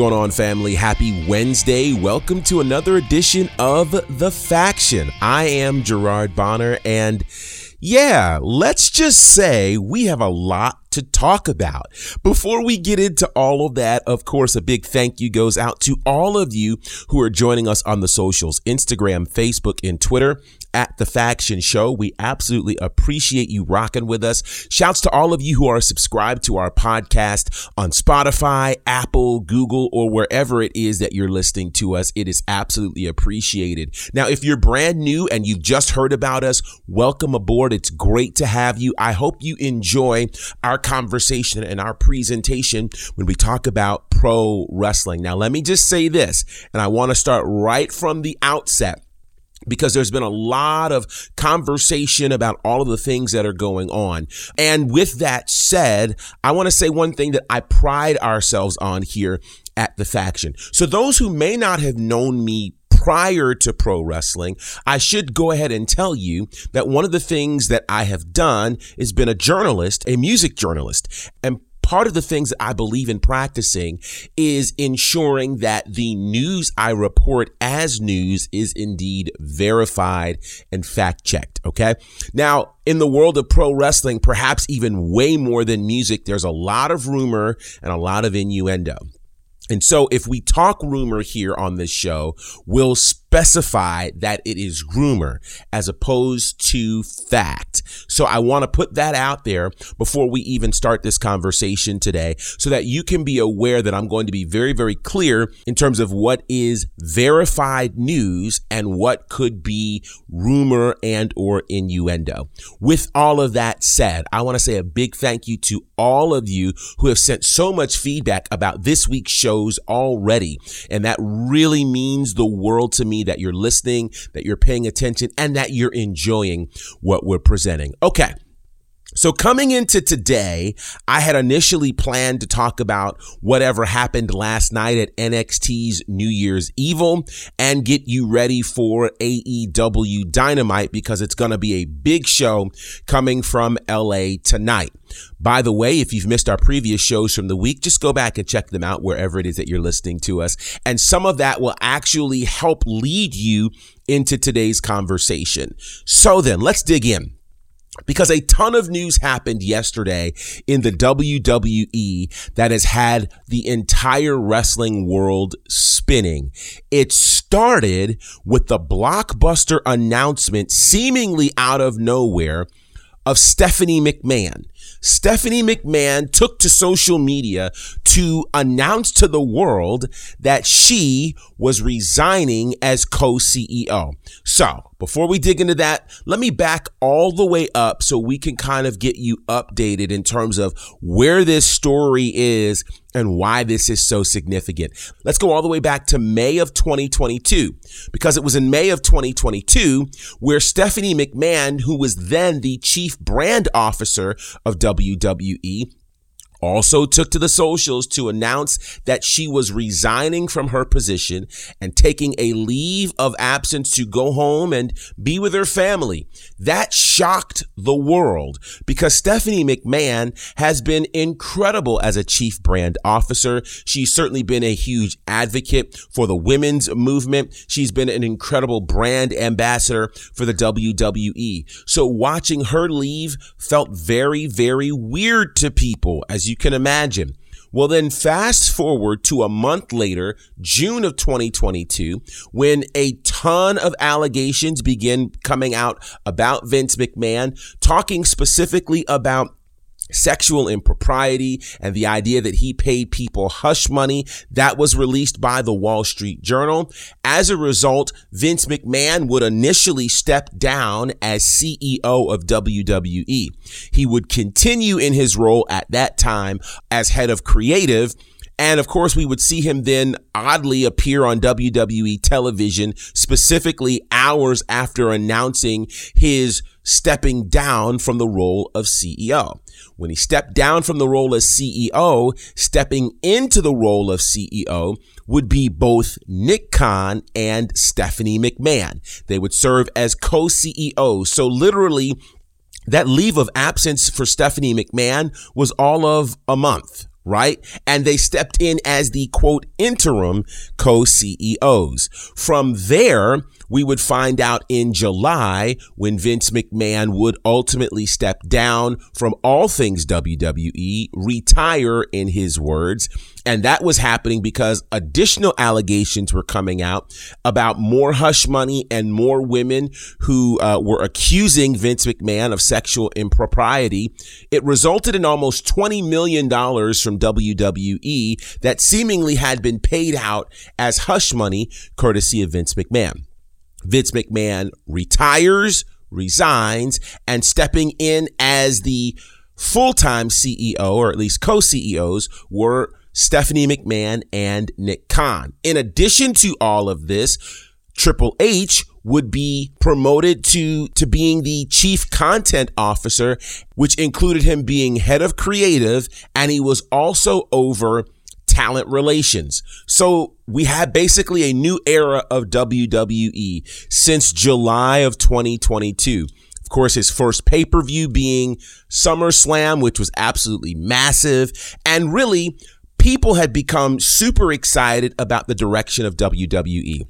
Going on, family? Happy Wednesday. Welcome to another edition of The Faction. I am Gerard Bonner, and yeah, let's just say we have a lot to talk about. Before we get into all of that, of course, a big thank you goes out to all of you who are joining us on the socials Instagram, Facebook, and Twitter at the Faction Show. We absolutely appreciate you rocking with us. Shouts to all of you who are subscribed to our podcast on Spotify, Apple, Google, or wherever it is that you're listening to us. It is absolutely appreciated. Now, if you're brand new and you've just heard about us, welcome aboard. It's great to have you. I hope you enjoy our conversation and our presentation when we talk about pro wrestling. Now, let me just say this, and I want to start right from the outset because there's been a lot of conversation about all of the things that are going on. And with that said, I want to say one thing that I pride ourselves on here at the faction. So those who may not have known me prior to pro wrestling, I should go ahead and tell you that one of the things that I have done is been a journalist, a music journalist. And part of the things that I believe in practicing is ensuring that the news I report as news is indeed verified and fact checked. Okay. Now, in the world of pro wrestling, perhaps even way more than music, there's a lot of rumor and a lot of innuendo. And so if we talk rumor here on this show, we'll specify that it is rumor as opposed to fact. So I want to put that out there before we even start this conversation today so that you can be aware that I'm going to be very, very clear in terms of what is verified news and what could be rumor and or innuendo. With all of that said, I want to say a big thank you to all of you who have sent so much feedback about this week's shows already. And that really means the world to me that you're listening, that you're paying attention, and that you're enjoying what we're presenting. Okay. So coming into today, I had initially planned to talk about whatever happened last night at NXT's New Year's Evil and get you ready for AEW Dynamite because it's going to be a big show coming from LA tonight. By the way, if you've missed our previous shows from the week, just go back and check them out wherever it is that you're listening to us. And some of that will actually help lead you into today's conversation. So then let's dig in because a ton of news happened yesterday in the WWE that has had the entire wrestling world spinning. It started with the blockbuster announcement seemingly out of nowhere of Stephanie McMahon. Stephanie McMahon took to social media to announce to the world that she was resigning as co-CEO. So before we dig into that, let me back all the way up so we can kind of get you updated in terms of where this story is and why this is so significant. Let's go all the way back to May of 2022 because it was in May of 2022 where Stephanie McMahon, who was then the chief brand officer of WWE, also took to the socials to announce that she was resigning from her position and taking a leave of absence to go home and be with her family. That shocked the world because Stephanie McMahon has been incredible as a chief brand officer. She's certainly been a huge advocate for the women's movement. She's been an incredible brand ambassador for the WWE. So watching her leave felt very, very weird to people as you can imagine. Well, then fast forward to a month later, June of 2022, when a ton of allegations begin coming out about Vince McMahon, talking specifically about sexual impropriety and the idea that he paid people hush money that was released by the Wall Street Journal. As a result, Vince McMahon would initially step down as CEO of WWE. He would continue in his role at that time as head of creative and of course, we would see him then oddly appear on WWE television, specifically hours after announcing his stepping down from the role of CEO. When he stepped down from the role as CEO, stepping into the role of CEO would be both Nick Khan and Stephanie McMahon. They would serve as co-CEOs. So literally that leave of absence for Stephanie McMahon was all of a month right? And they stepped in as the quote interim co-CEOs. From there, we would find out in July when Vince McMahon would ultimately step down from all things WWE, retire in his words. And that was happening because additional allegations were coming out about more hush money and more women who uh, were accusing Vince McMahon of sexual impropriety. It resulted in almost $20 million from WWE that seemingly had been paid out as hush money courtesy of Vince McMahon. Vince McMahon retires, resigns, and stepping in as the full-time CEO, or at least co-CEOs, were Stephanie McMahon and Nick Khan. In addition to all of this, Triple H would be promoted to, to being the chief content officer, which included him being head of creative, and he was also over talent relations. So we had basically a new era of WWE since July of 2022. Of course, his first pay per view being SummerSlam, which was absolutely massive. And really, people had become super excited about the direction of WWE.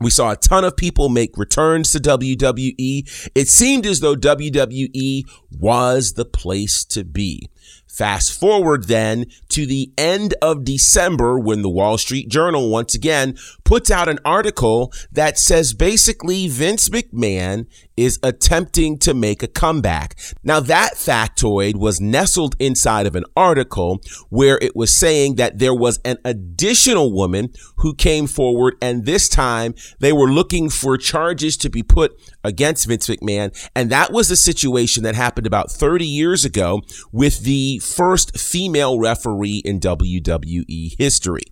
We saw a ton of people make returns to WWE. It seemed as though WWE was the place to be. Fast forward then to the end of December when the Wall Street Journal once again puts out an article that says basically Vince McMahon is attempting to make a comeback. Now that factoid was nestled inside of an article where it was saying that there was an additional woman who came forward and this time they were looking for charges to be put against Vince McMahon. And that was a situation that happened about 30 years ago with the first female referee in WWE history.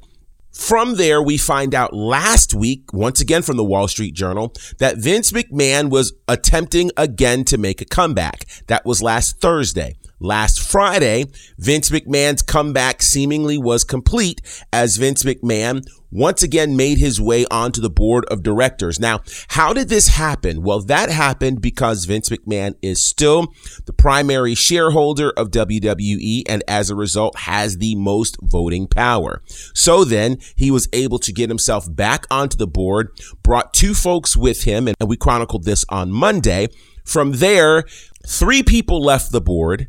From there, we find out last week, once again from the Wall Street Journal, that Vince McMahon was attempting again to make a comeback. That was last Thursday. Last Friday, Vince McMahon's comeback seemingly was complete as Vince McMahon once again made his way onto the board of directors. Now, how did this happen? Well, that happened because Vince McMahon is still the primary shareholder of WWE and as a result has the most voting power. So then he was able to get himself back onto the board, brought two folks with him, and we chronicled this on Monday. From there, three people left the board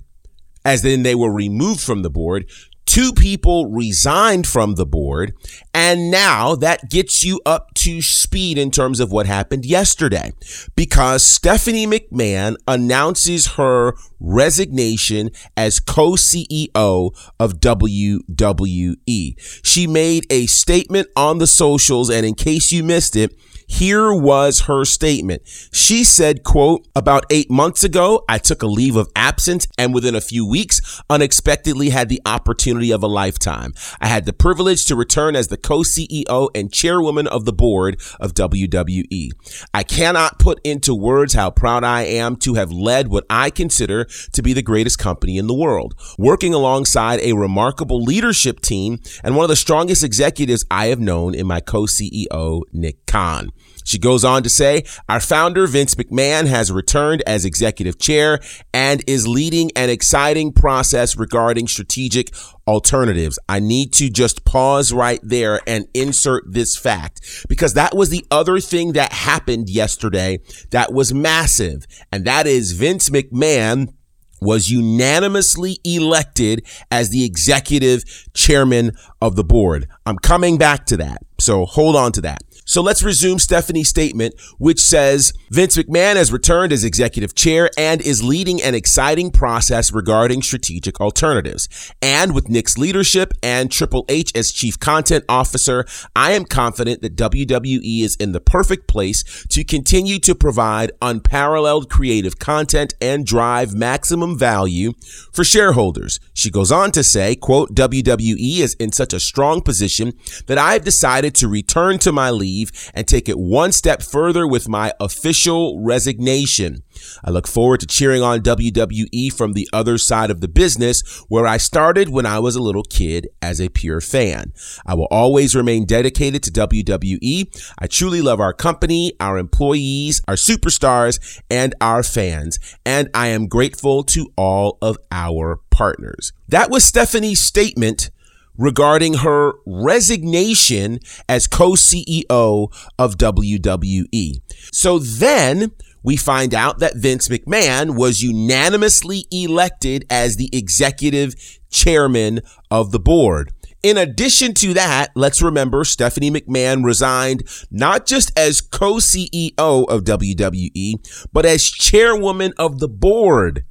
as then they were removed from the board. Two people resigned from the board. And now that gets you up to speed in terms of what happened yesterday because Stephanie McMahon announces her resignation as co-CEO of WWE. She made a statement on the socials. And in case you missed it, here was her statement. She said, quote, about eight months ago, I took a leave of absence and within a few weeks, unexpectedly had the opportunity of a lifetime. I had the privilege to return as the co-CEO and chairwoman of the board of WWE. I cannot put into words how proud I am to have led what I consider to be the greatest company in the world, working alongside a remarkable leadership team and one of the strongest executives I have known in my co-CEO, Nick Khan. She goes on to say, our founder, Vince McMahon, has returned as executive chair and is leading an exciting process regarding strategic alternatives. I need to just pause right there and insert this fact because that was the other thing that happened yesterday that was massive. And that is Vince McMahon was unanimously elected as the executive chairman of the board. I'm coming back to that. So hold on to that. So let's resume Stephanie's statement, which says Vince McMahon has returned as executive chair and is leading an exciting process regarding strategic alternatives. And with Nick's leadership and Triple H as chief content officer, I am confident that WWE is in the perfect place to continue to provide unparalleled creative content and drive maximum value for shareholders. She goes on to say, quote, WWE is in such a strong position that I have decided decided to return to my leave and take it one step further with my official resignation. I look forward to cheering on WWE from the other side of the business where I started when I was a little kid as a pure fan. I will always remain dedicated to WWE. I truly love our company, our employees, our superstars, and our fans. And I am grateful to all of our partners. That was Stephanie's statement regarding her resignation as co-CEO of WWE. So then we find out that Vince McMahon was unanimously elected as the executive chairman of the board. In addition to that, let's remember Stephanie McMahon resigned not just as co-CEO of WWE, but as chairwoman of the board.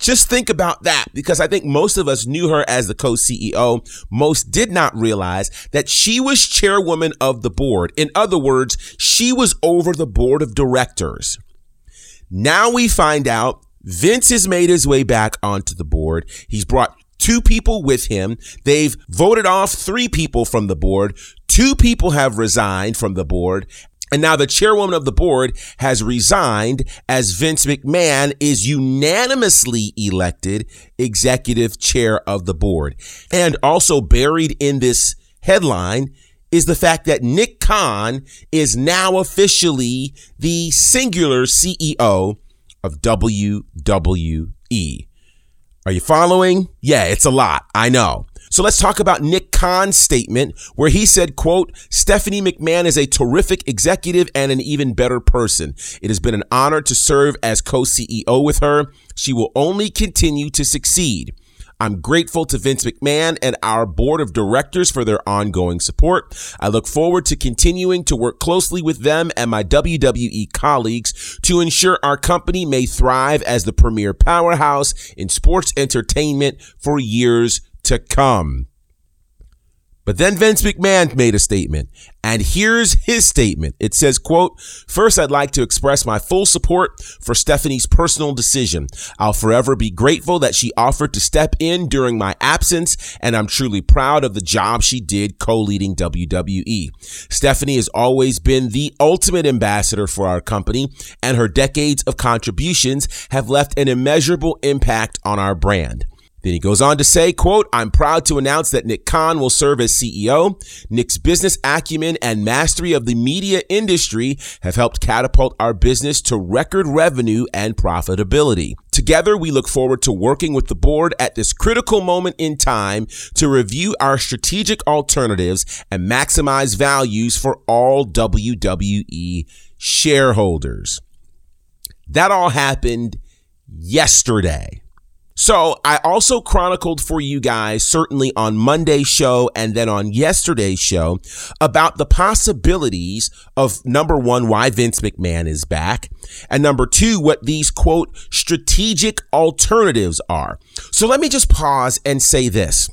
Just think about that because I think most of us knew her as the co-CEO. Most did not realize that she was chairwoman of the board. In other words, she was over the board of directors. Now we find out Vince has made his way back onto the board. He's brought two people with him. They've voted off three people from the board. Two people have resigned from the board. And now the chairwoman of the board has resigned as Vince McMahon is unanimously elected executive chair of the board. And also buried in this headline is the fact that Nick Khan is now officially the singular CEO of WWE. Are you following? Yeah, it's a lot. I know. So let's talk about Nick Khan's statement where he said, quote, Stephanie McMahon is a terrific executive and an even better person. It has been an honor to serve as co-CEO with her. She will only continue to succeed. I'm grateful to Vince McMahon and our board of directors for their ongoing support. I look forward to continuing to work closely with them and my WWE colleagues to ensure our company may thrive as the premier powerhouse in sports entertainment for years to come. But then Vince McMahon made a statement, and here's his statement. It says, quote, first, I'd like to express my full support for Stephanie's personal decision. I'll forever be grateful that she offered to step in during my absence, and I'm truly proud of the job she did co-leading WWE. Stephanie has always been the ultimate ambassador for our company, and her decades of contributions have left an immeasurable impact on our brand. Then he goes on to say, quote, I'm proud to announce that Nick Khan will serve as CEO. Nick's business acumen and mastery of the media industry have helped catapult our business to record revenue and profitability. Together, we look forward to working with the board at this critical moment in time to review our strategic alternatives and maximize values for all WWE shareholders. That all happened yesterday. So I also chronicled for you guys, certainly on Monday's show and then on yesterday's show, about the possibilities of number one, why Vince McMahon is back, and number two, what these quote strategic alternatives are. So let me just pause and say this.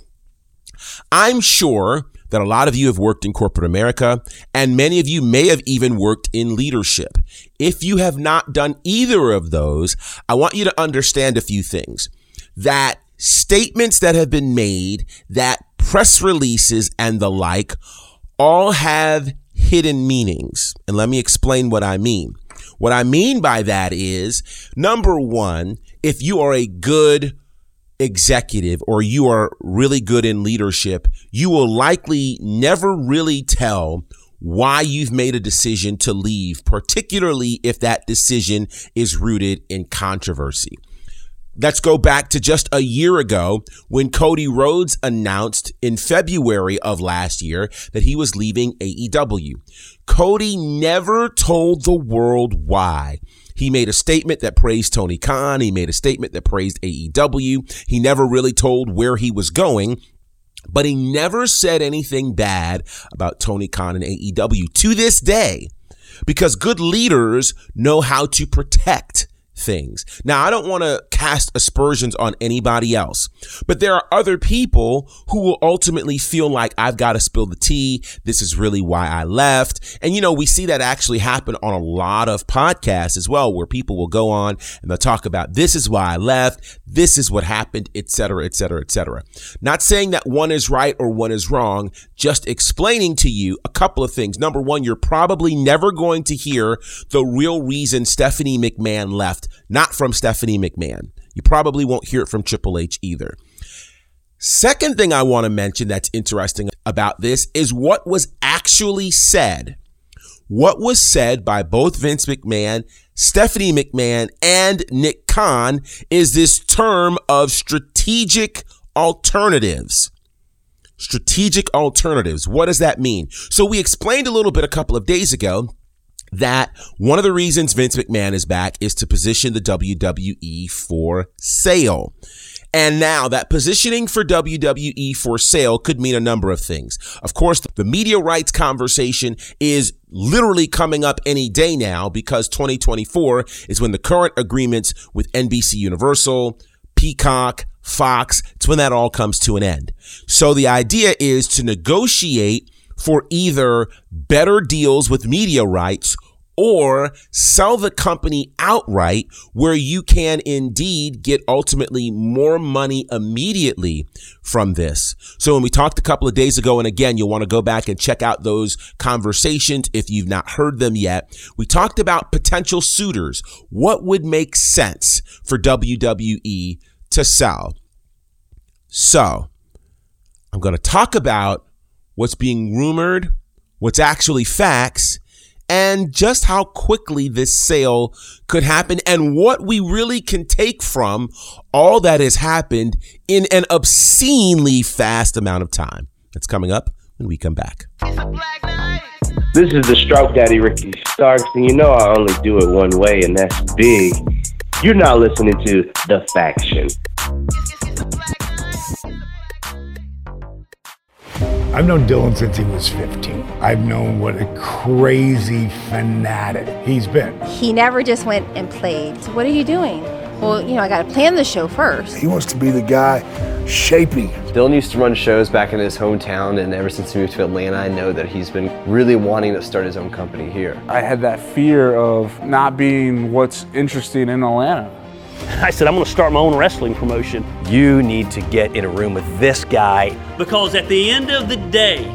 I'm sure that a lot of you have worked in corporate America and many of you may have even worked in leadership. If you have not done either of those, I want you to understand a few things that statements that have been made, that press releases and the like all have hidden meanings. And let me explain what I mean. What I mean by that is number one, if you are a good executive or you are really good in leadership, you will likely never really tell why you've made a decision to leave, particularly if that decision is rooted in controversy. Let's go back to just a year ago when Cody Rhodes announced in February of last year that he was leaving AEW. Cody never told the world why. He made a statement that praised Tony Khan. He made a statement that praised AEW. He never really told where he was going, but he never said anything bad about Tony Khan and AEW to this day because good leaders know how to protect things. Now, I don't want to cast aspersions on anybody else, but there are other people who will ultimately feel like I've got to spill the tea. This is really why I left. And, you know, we see that actually happen on a lot of podcasts as well, where people will go on and they'll talk about this is why I left. This is what happened, etc., etc., etc. Not saying that one is right or one is wrong, just explaining to you a couple of things. Number one, you're probably never going to hear the real reason Stephanie McMahon left, not from Stephanie McMahon. You probably won't hear it from Triple H either. Second thing I want to mention that's interesting about this is what was actually said. What was said by both Vince McMahon, Stephanie McMahon, and Nick Khan is this term of strategic alternatives. Strategic alternatives. What does that mean? So we explained a little bit a couple of days ago that one of the reasons Vince McMahon is back is to position the WWE for sale. And now that positioning for WWE for sale could mean a number of things. Of course, the media rights conversation is literally coming up any day now because 2024 is when the current agreements with NBC Universal, Peacock, Fox, it's when that all comes to an end. So the idea is to negotiate for either better deals with media rights or sell the company outright where you can indeed get ultimately more money immediately from this. So when we talked a couple of days ago, and again, you'll want to go back and check out those conversations if you've not heard them yet. We talked about potential suitors. What would make sense for WWE to sell? So I'm going to talk about what's being rumored, what's actually facts, and just how quickly this sale could happen and what we really can take from all that has happened in an obscenely fast amount of time. That's coming up when we come back. This is the Stroke Daddy Ricky Starks, and you know I only do it one way, and that's big. You're not listening to The Faction. I've known Dylan since he was 15. I've known what a crazy fanatic he's been. He never just went and played. So what are you doing? Well, you know, I got to plan the show first. He wants to be the guy shaping. Dylan used to run shows back in his hometown, and ever since he moved to Atlanta, I know that he's been really wanting to start his own company here. I had that fear of not being what's interesting in Atlanta. I said, I'm going to start my own wrestling promotion. You need to get in a room with this guy. Because at the end of the day,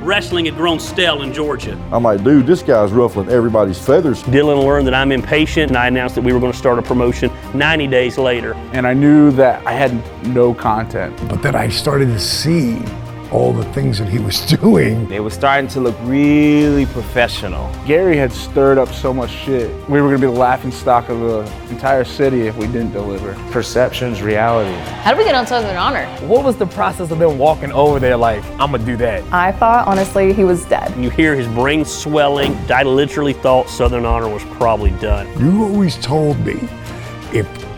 wrestling had grown stale in Georgia. I'm like, dude, this guy's ruffling everybody's feathers. Dylan learned that I'm impatient, and I announced that we were going to start a promotion 90 days later. And I knew that I had no content. But then I started to see all the things that he was doing. It was starting to look really professional. Gary had stirred up so much shit. We were going to be the laughing stock of the entire city if we didn't deliver. Perception's reality. How did we get on Southern Honor? What was the process of them walking over there like, I'm going to do that? I thought, honestly, he was dead. You hear his brain swelling. I literally thought Southern Honor was probably done. You always told me if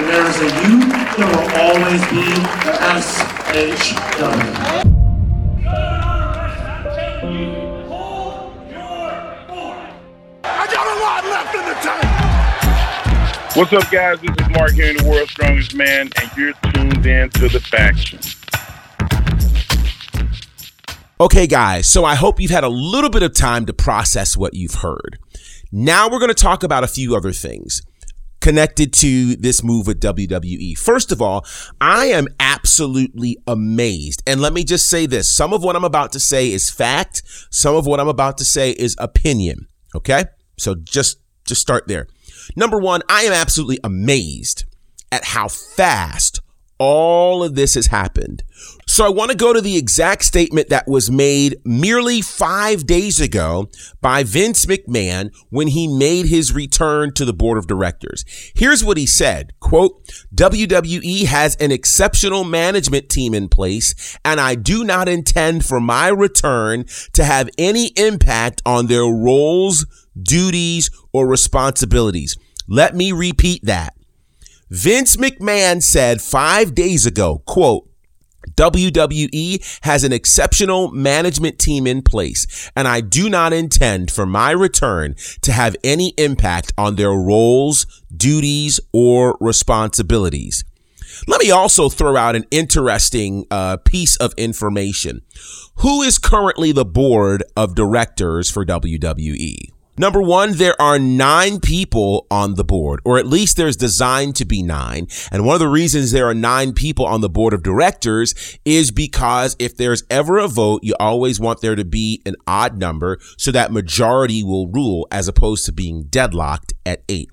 and there's a you, there will always be SH D. Hold your boy. I got a lot left in the SHW. What's up, guys? This is Mark Henry the World's Strongest Man, and you're tuned in to the faction. Okay, guys, so I hope you've had a little bit of time to process what you've heard. Now we're going to talk about a few other things. Connected to this move with WWE. First of all, I am absolutely amazed. And let me just say this. Some of what I'm about to say is fact. Some of what I'm about to say is opinion. Okay. So just, just start there. Number one, I am absolutely amazed at how fast all of this has happened. So I want to go to the exact statement that was made merely five days ago by Vince McMahon when he made his return to the board of directors. Here's what he said, quote, WWE has an exceptional management team in place and I do not intend for my return to have any impact on their roles, duties, or responsibilities. Let me repeat that. Vince McMahon said five days ago, quote, WWE has an exceptional management team in place, and I do not intend for my return to have any impact on their roles, duties, or responsibilities. Let me also throw out an interesting uh, piece of information. Who is currently the board of directors for WWE? Number one, there are nine people on the board, or at least there's designed to be nine. And one of the reasons there are nine people on the board of directors is because if there's ever a vote, you always want there to be an odd number so that majority will rule as opposed to being deadlocked at eight.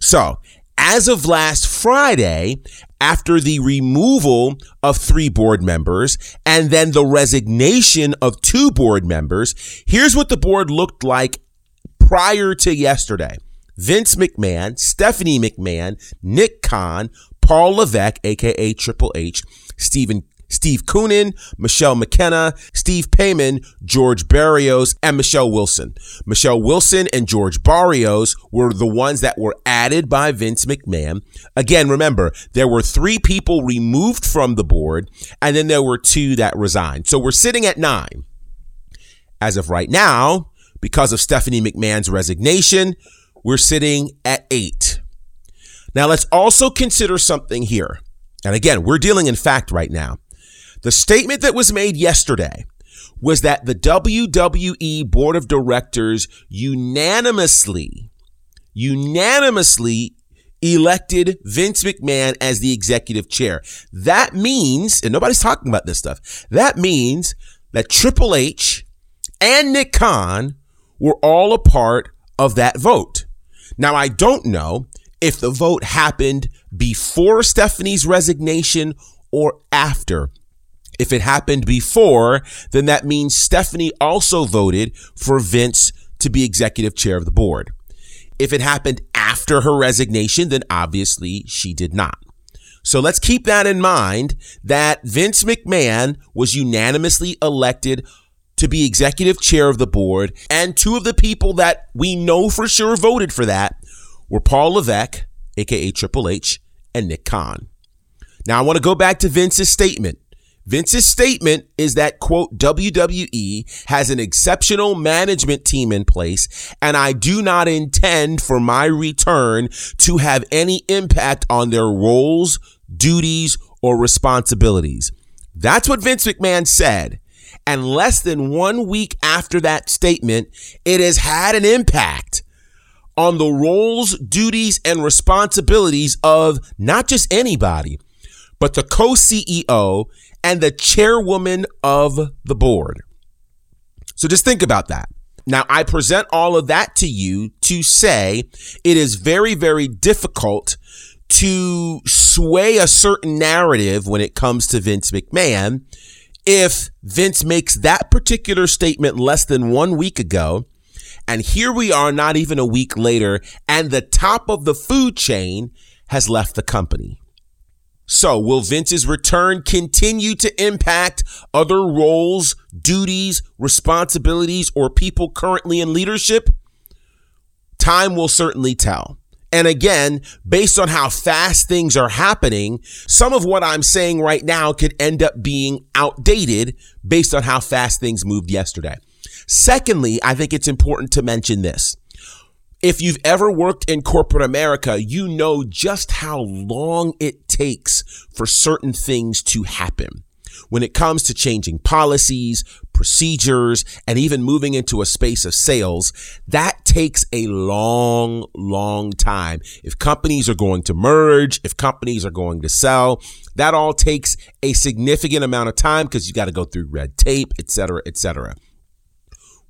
So as of last Friday, after the removal of three board members and then the resignation of two board members, here's what the board looked like prior to yesterday. Vince McMahon, Stephanie McMahon, Nick Khan, Paul Levesque, aka Triple H, Stephen Steve Koonin, Michelle McKenna, Steve Pamon, George Barrios, and Michelle Wilson. Michelle Wilson and George Barrios were the ones that were added by Vince McMahon. Again, remember, there were three people removed from the board, and then there were two that resigned. So we're sitting at nine. As of right now, because of Stephanie McMahon's resignation, we're sitting at eight. Now, let's also consider something here. And again, we're dealing in fact right now. The statement that was made yesterday was that the WWE board of directors unanimously, unanimously elected Vince McMahon as the executive chair. That means, and nobody's talking about this stuff, that means that Triple H and Nick Khan were all a part of that vote. Now, I don't know if the vote happened before Stephanie's resignation or after. If it happened before, then that means Stephanie also voted for Vince to be executive chair of the board. If it happened after her resignation, then obviously she did not. So let's keep that in mind that Vince McMahon was unanimously elected to be executive chair of the board. And two of the people that we know for sure voted for that were Paul Levesque, aka Triple H, and Nick Khan. Now I want to go back to Vince's statement. Vince's statement is that, quote, WWE has an exceptional management team in place, and I do not intend for my return to have any impact on their roles, duties, or responsibilities. That's what Vince McMahon said. And less than one week after that statement, it has had an impact on the roles, duties, and responsibilities of not just anybody, but the co CEO and the chairwoman of the board. So just think about that. Now, I present all of that to you to say it is very, very difficult to sway a certain narrative when it comes to Vince McMahon if Vince makes that particular statement less than one week ago, and here we are not even a week later, and the top of the food chain has left the company. So will Vince's return continue to impact other roles, duties, responsibilities, or people currently in leadership? Time will certainly tell. And again, based on how fast things are happening, some of what I'm saying right now could end up being outdated based on how fast things moved yesterday. Secondly, I think it's important to mention this. If you've ever worked in corporate America, you know just how long it takes for certain things to happen. When it comes to changing policies, procedures, and even moving into a space of sales, that takes a long, long time. If companies are going to merge, if companies are going to sell, that all takes a significant amount of time because you got to go through red tape, et cetera, et cetera.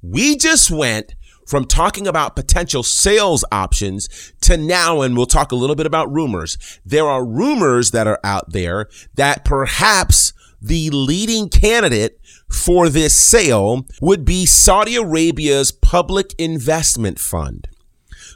We just went from talking about potential sales options to now, and we'll talk a little bit about rumors. There are rumors that are out there that perhaps the leading candidate for this sale would be Saudi Arabia's public investment fund.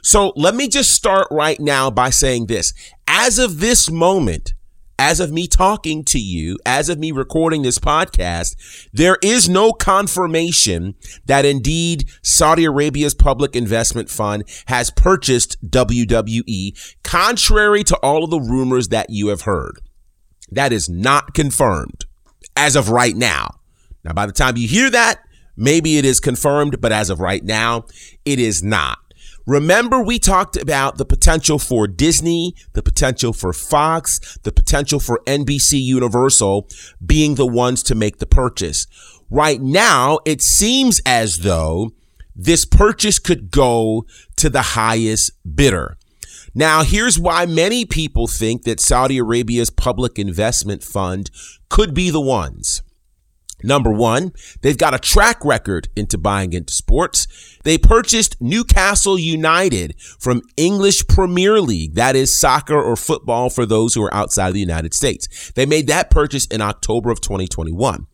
So let me just start right now by saying this. As of this moment, as of me talking to you, as of me recording this podcast, there is no confirmation that indeed Saudi Arabia's public investment fund has purchased WWE, contrary to all of the rumors that you have heard. That is not confirmed as of right now. Now, by the time you hear that, maybe it is confirmed, but as of right now, it is not. Remember, we talked about the potential for Disney, the potential for Fox, the potential for NBC Universal being the ones to make the purchase. Right now, it seems as though this purchase could go to the highest bidder. Now, here's why many people think that Saudi Arabia's public investment fund could be the ones. Number one, they've got a track record into buying into sports. They purchased Newcastle United from English Premier League. That is soccer or football for those who are outside of the United States. They made that purchase in October of 2021.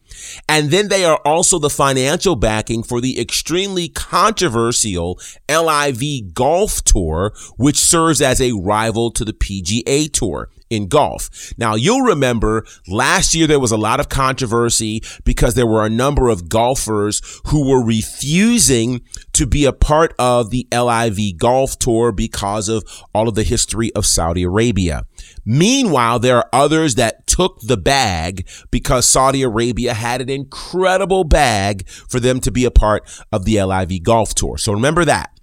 And then they are also the financial backing for the extremely controversial LIV Golf Tour, which serves as a rival to the PGA Tour in golf. Now, you'll remember last year there was a lot of controversy because there were a number of golfers who were refusing to be a part of the LIV Golf Tour because of all of the history of Saudi Arabia. Meanwhile, there are others that took the bag because Saudi Arabia had an incredible bag for them to be a part of the LIV Golf Tour. So remember that.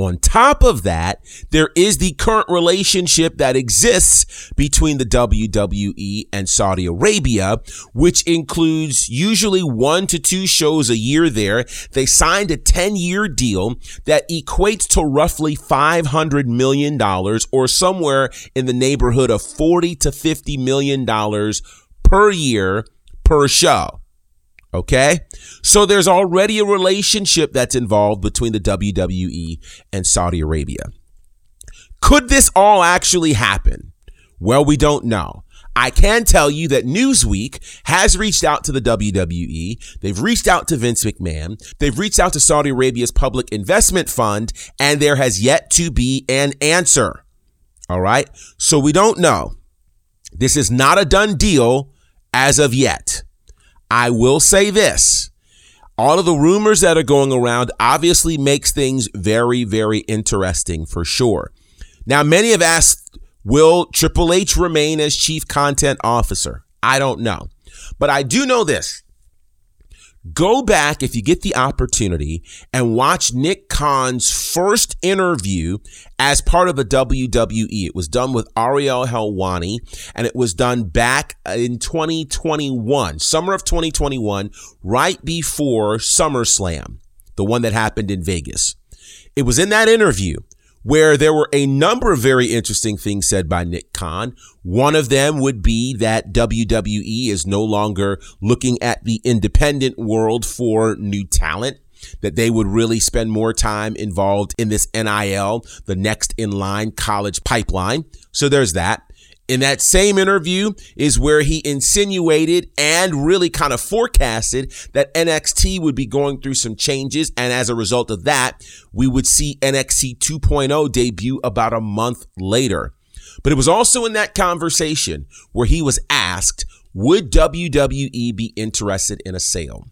On top of that, there is the current relationship that exists between the WWE and Saudi Arabia, which includes usually one to two shows a year there. They signed a 10 year deal that equates to roughly $500 million or somewhere in the neighborhood of 40 to $50 million per year per show. Okay. So there's already a relationship that's involved between the WWE and Saudi Arabia. Could this all actually happen? Well, we don't know. I can tell you that Newsweek has reached out to the WWE. They've reached out to Vince McMahon. They've reached out to Saudi Arabia's public investment fund, and there has yet to be an answer. All right. So we don't know. This is not a done deal as of yet. I will say this. All of the rumors that are going around obviously makes things very, very interesting for sure. Now, many have asked, will Triple H remain as chief content officer? I don't know. But I do know this. Go back if you get the opportunity and watch Nick Khan's first interview as part of a WWE. It was done with Ariel Helwani and it was done back in 2021, summer of 2021, right before SummerSlam, the one that happened in Vegas. It was in that interview where there were a number of very interesting things said by Nick Khan. One of them would be that WWE is no longer looking at the independent world for new talent. That they would really spend more time involved in this NIL, the next in line college pipeline. So there's that in that same interview is where he insinuated and really kind of forecasted that NXT would be going through some changes. And as a result of that, we would see NXT 2.0 debut about a month later. But it was also in that conversation where he was asked, would WWE be interested in a sale?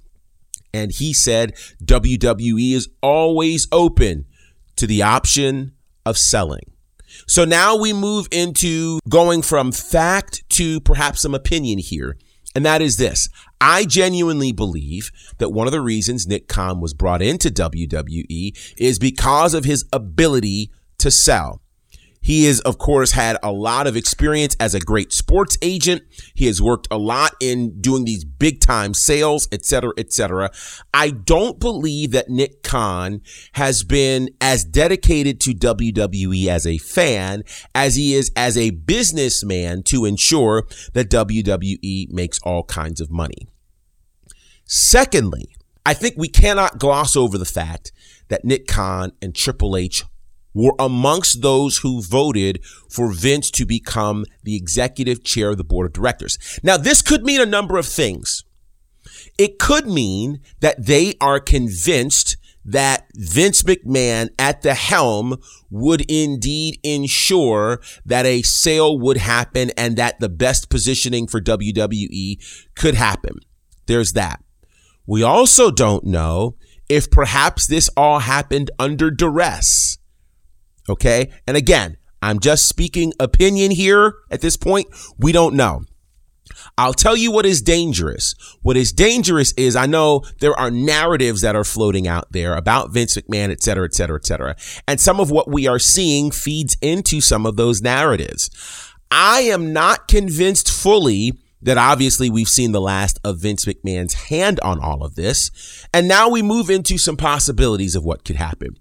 And he said, WWE is always open to the option of selling. So now we move into going from fact to perhaps some opinion here. And that is this. I genuinely believe that one of the reasons Nick Khan was brought into WWE is because of his ability to sell. He has, of course, had a lot of experience as a great sports agent. He has worked a lot in doing these big time sales, et cetera, et cetera. I don't believe that Nick Khan has been as dedicated to WWE as a fan as he is as a businessman to ensure that WWE makes all kinds of money. Secondly, I think we cannot gloss over the fact that Nick Khan and Triple H were amongst those who voted for Vince to become the executive chair of the board of directors. Now, this could mean a number of things. It could mean that they are convinced that Vince McMahon at the helm would indeed ensure that a sale would happen and that the best positioning for WWE could happen. There's that. We also don't know if perhaps this all happened under duress. Okay. And again, I'm just speaking opinion here at this point. We don't know. I'll tell you what is dangerous. What is dangerous is I know there are narratives that are floating out there about Vince McMahon, et cetera, et cetera, et cetera. And some of what we are seeing feeds into some of those narratives. I am not convinced fully that obviously we've seen the last of Vince McMahon's hand on all of this. And now we move into some possibilities of what could happen.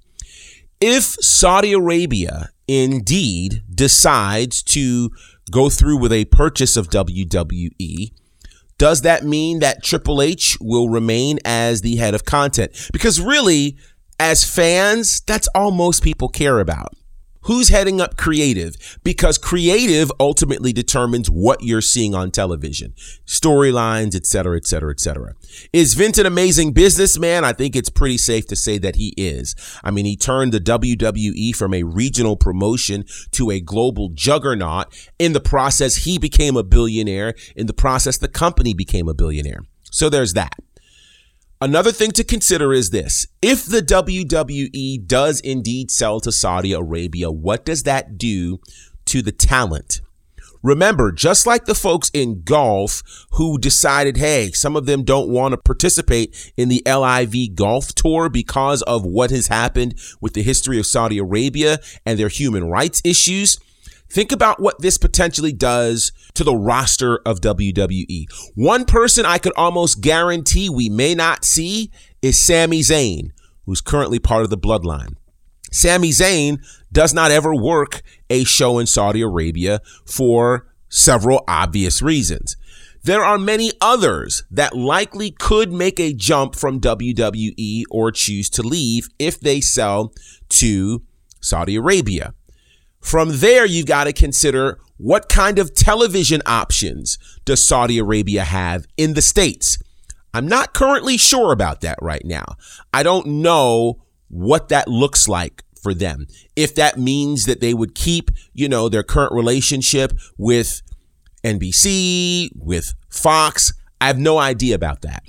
If Saudi Arabia indeed decides to go through with a purchase of WWE, does that mean that Triple H will remain as the head of content? Because really, as fans, that's all most people care about. Who's heading up creative? Because creative ultimately determines what you're seeing on television, storylines, et cetera, et cetera, et cetera. Is Vince an amazing businessman? I think it's pretty safe to say that he is. I mean, he turned the WWE from a regional promotion to a global juggernaut. In the process, he became a billionaire. In the process, the company became a billionaire. So there's that. Another thing to consider is this. If the WWE does indeed sell to Saudi Arabia, what does that do to the talent? Remember, just like the folks in golf who decided, hey, some of them don't want to participate in the LIV golf tour because of what has happened with the history of Saudi Arabia and their human rights issues. Think about what this potentially does to the roster of WWE. One person I could almost guarantee we may not see is Sami Zayn, who's currently part of the bloodline. Sami Zayn does not ever work a show in Saudi Arabia for several obvious reasons. There are many others that likely could make a jump from WWE or choose to leave if they sell to Saudi Arabia. From there, you've got to consider what kind of television options does Saudi Arabia have in the States? I'm not currently sure about that right now. I don't know what that looks like for them. If that means that they would keep, you know, their current relationship with NBC, with Fox, I have no idea about that.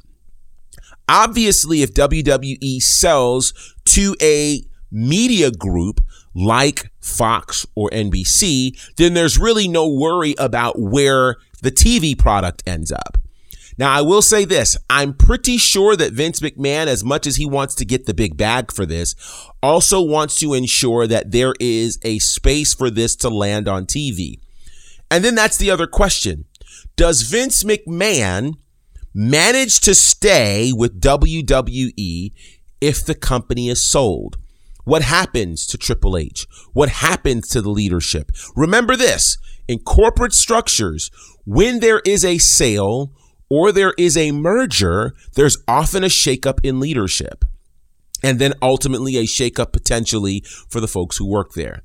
Obviously, if WWE sells to a media group like Fox or NBC, then there's really no worry about where the TV product ends up. Now, I will say this. I'm pretty sure that Vince McMahon, as much as he wants to get the big bag for this, also wants to ensure that there is a space for this to land on TV. And then that's the other question. Does Vince McMahon manage to stay with WWE if the company is sold? What happens to Triple H? What happens to the leadership? Remember this in corporate structures, when there is a sale or there is a merger, there's often a shakeup in leadership. And then ultimately a shakeup potentially for the folks who work there.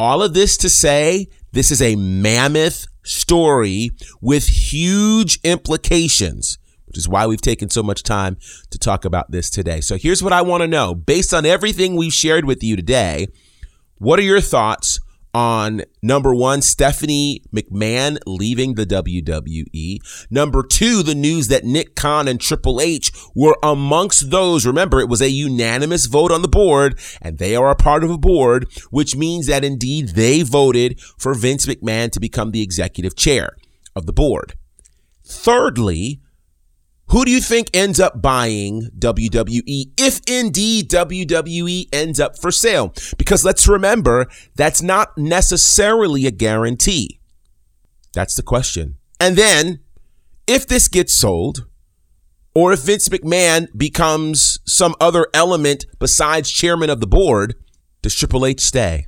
All of this to say, this is a mammoth story with huge implications is why we've taken so much time to talk about this today. So here's what I want to know. Based on everything we've shared with you today, what are your thoughts on number one, Stephanie McMahon leaving the WWE. Number two, the news that Nick Khan and Triple H were amongst those. Remember, it was a unanimous vote on the board, and they are a part of a board, which means that indeed they voted for Vince McMahon to become the executive chair of the board. Thirdly, Who do you think ends up buying WWE if indeed WWE ends up for sale? Because let's remember, that's not necessarily a guarantee. That's the question. And then, if this gets sold, or if Vince McMahon becomes some other element besides chairman of the board, does Triple H stay?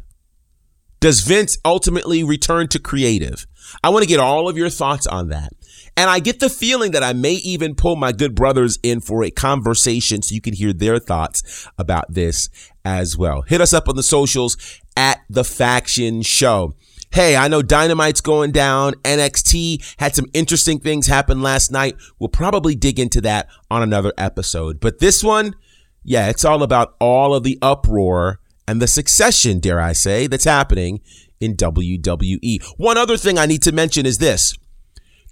Does Vince ultimately return to creative? I want to get all of your thoughts on that. And I get the feeling that I may even pull my good brothers in for a conversation so you can hear their thoughts about this as well. Hit us up on the socials at the faction show. Hey, I know Dynamite's going down. NXT had some interesting things happen last night. We'll probably dig into that on another episode. But this one, yeah, it's all about all of the uproar and the succession, dare I say, that's happening in WWE. One other thing I need to mention is this.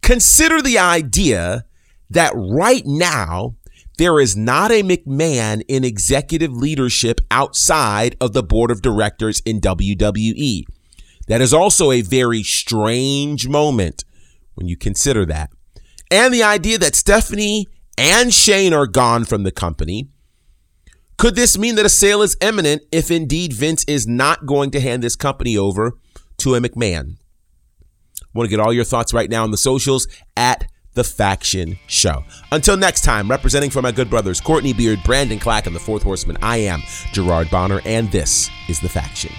Consider the idea that right now there is not a McMahon in executive leadership outside of the board of directors in WWE. That is also a very strange moment when you consider that. And the idea that Stephanie and Shane are gone from the company. Could this mean that a sale is imminent if indeed Vince is not going to hand this company over to a McMahon? Want to get all your thoughts right now on the socials at the Faction Show. Until next time, representing for my good brothers Courtney Beard, Brandon Clack, and the Fourth Horseman, I am Gerard Bonner, and this is The Faction.